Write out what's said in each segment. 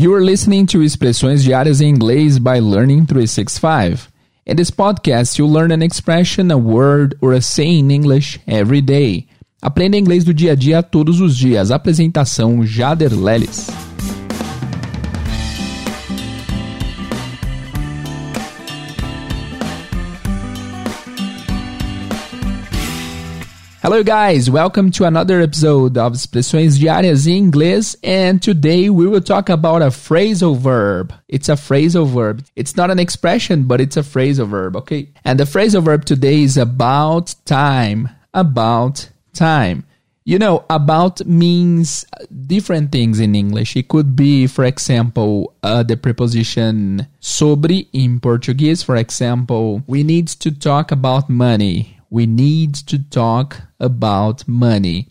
You are listening to Expressões Diárias em Inglês by Learning 365. In this podcast, you'll learn an expression, a word, or a saying in English every day. Aprenda inglês do dia a dia todos os dias. Apresentação Jader Lelis. Hello guys, welcome to another episode of Expressões Diárias em Inglês and today we will talk about a phrasal verb. It's a phrasal verb. It's not an expression but it's a phrasal verb, okay? And the phrasal verb today is about time. About time. You know, about means different things in English. It could be, for example, uh, the preposition sobre in Portuguese. For example, we need to talk about money we need to talk about money.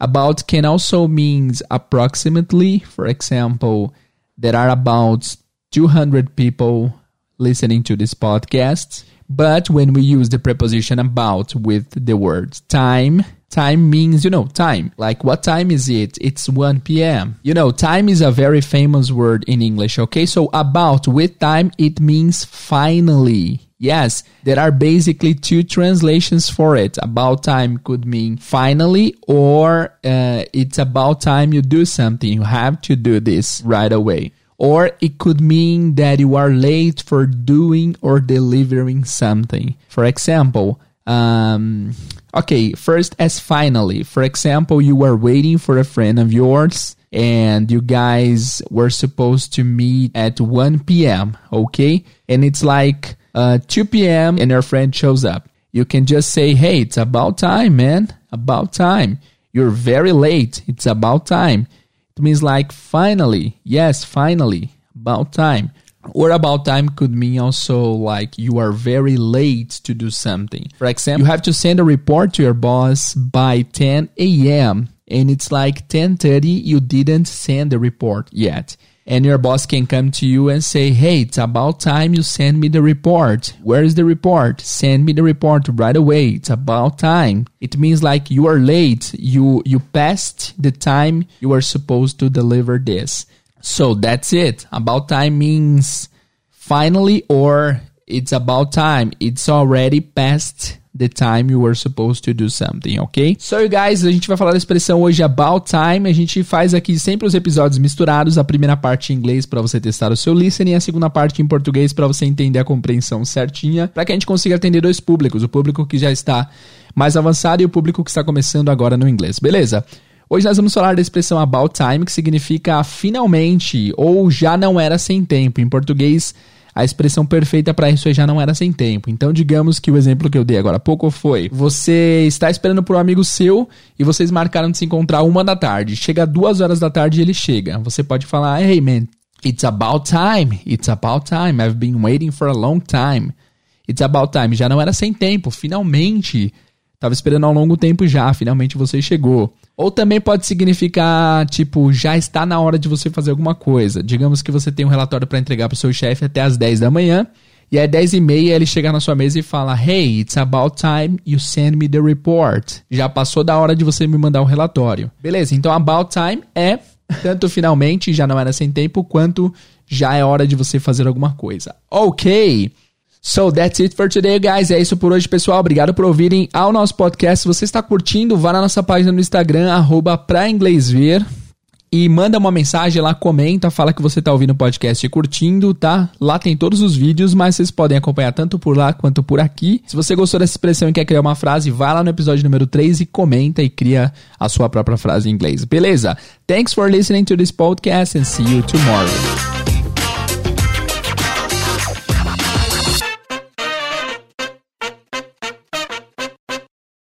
About can also means approximately. For example, there are about 200 people listening to this podcast. But when we use the preposition about with the word time, time means, you know, time. Like, what time is it? It's 1 p.m. You know, time is a very famous word in English, okay? So, about with time, it means finally. Yes, there are basically two translations for it. About time could mean finally, or uh, it's about time you do something. You have to do this right away. Or it could mean that you are late for doing or delivering something. For example, um, okay, first as finally. For example, you were waiting for a friend of yours and you guys were supposed to meet at 1 p.m. Okay. And it's like, uh, 2 p.m. and your friend shows up. You can just say, hey, it's about time, man. About time. You're very late. It's about time. It means like finally. Yes, finally. About time. Or about time could mean also like you are very late to do something. For example, you have to send a report to your boss by 10 a.m. and it's like 10:30 you didn't send the report yet and your boss can come to you and say, Hey, it's about time you send me the report. Where is the report? Send me the report right away. It's about time. It means like you are late. You, you passed the time you are supposed to deliver this. So that's it. About time means finally or it's about time. It's already past the time you were supposed to do something, ok? So, guys, a gente vai falar da expressão hoje about time. A gente faz aqui sempre os episódios misturados. A primeira parte em inglês para você testar o seu listening, a segunda parte em português para você entender a compreensão certinha, para que a gente consiga atender dois públicos: o público que já está mais avançado e o público que está começando agora no inglês, beleza? Hoje nós vamos falar da expressão about time, que significa finalmente ou já não era sem tempo. Em português, a expressão perfeita para isso já não era sem tempo. Então, digamos que o exemplo que eu dei agora há pouco foi: você está esperando por um amigo seu e vocês marcaram de se encontrar uma da tarde. Chega duas horas da tarde e ele chega. Você pode falar: Hey man, it's about time. It's about time. I've been waiting for a long time. It's about time. Já não era sem tempo. Finalmente. Tava esperando há um longo tempo já. Finalmente você chegou. Ou também pode significar, tipo, já está na hora de você fazer alguma coisa. Digamos que você tem um relatório para entregar para o seu chefe até as 10 da manhã. E às 10 e meia ele chega na sua mesa e fala: Hey, it's about time you send me the report. Já passou da hora de você me mandar um relatório. Beleza, então about time é tanto finalmente, já não era sem tempo, quanto já é hora de você fazer alguma coisa. Ok. So that's it for today, guys. É isso por hoje, pessoal. Obrigado por ouvirem ao nosso podcast. Se você está curtindo, vá na nossa página no Instagram, arroba pra inglês ver. E manda uma mensagem lá, comenta, fala que você está ouvindo o podcast e curtindo, tá? Lá tem todos os vídeos, mas vocês podem acompanhar tanto por lá quanto por aqui. Se você gostou dessa expressão e quer criar uma frase, vá lá no episódio número 3 e comenta e cria a sua própria frase em inglês. Beleza? Thanks for listening to this podcast and see you tomorrow.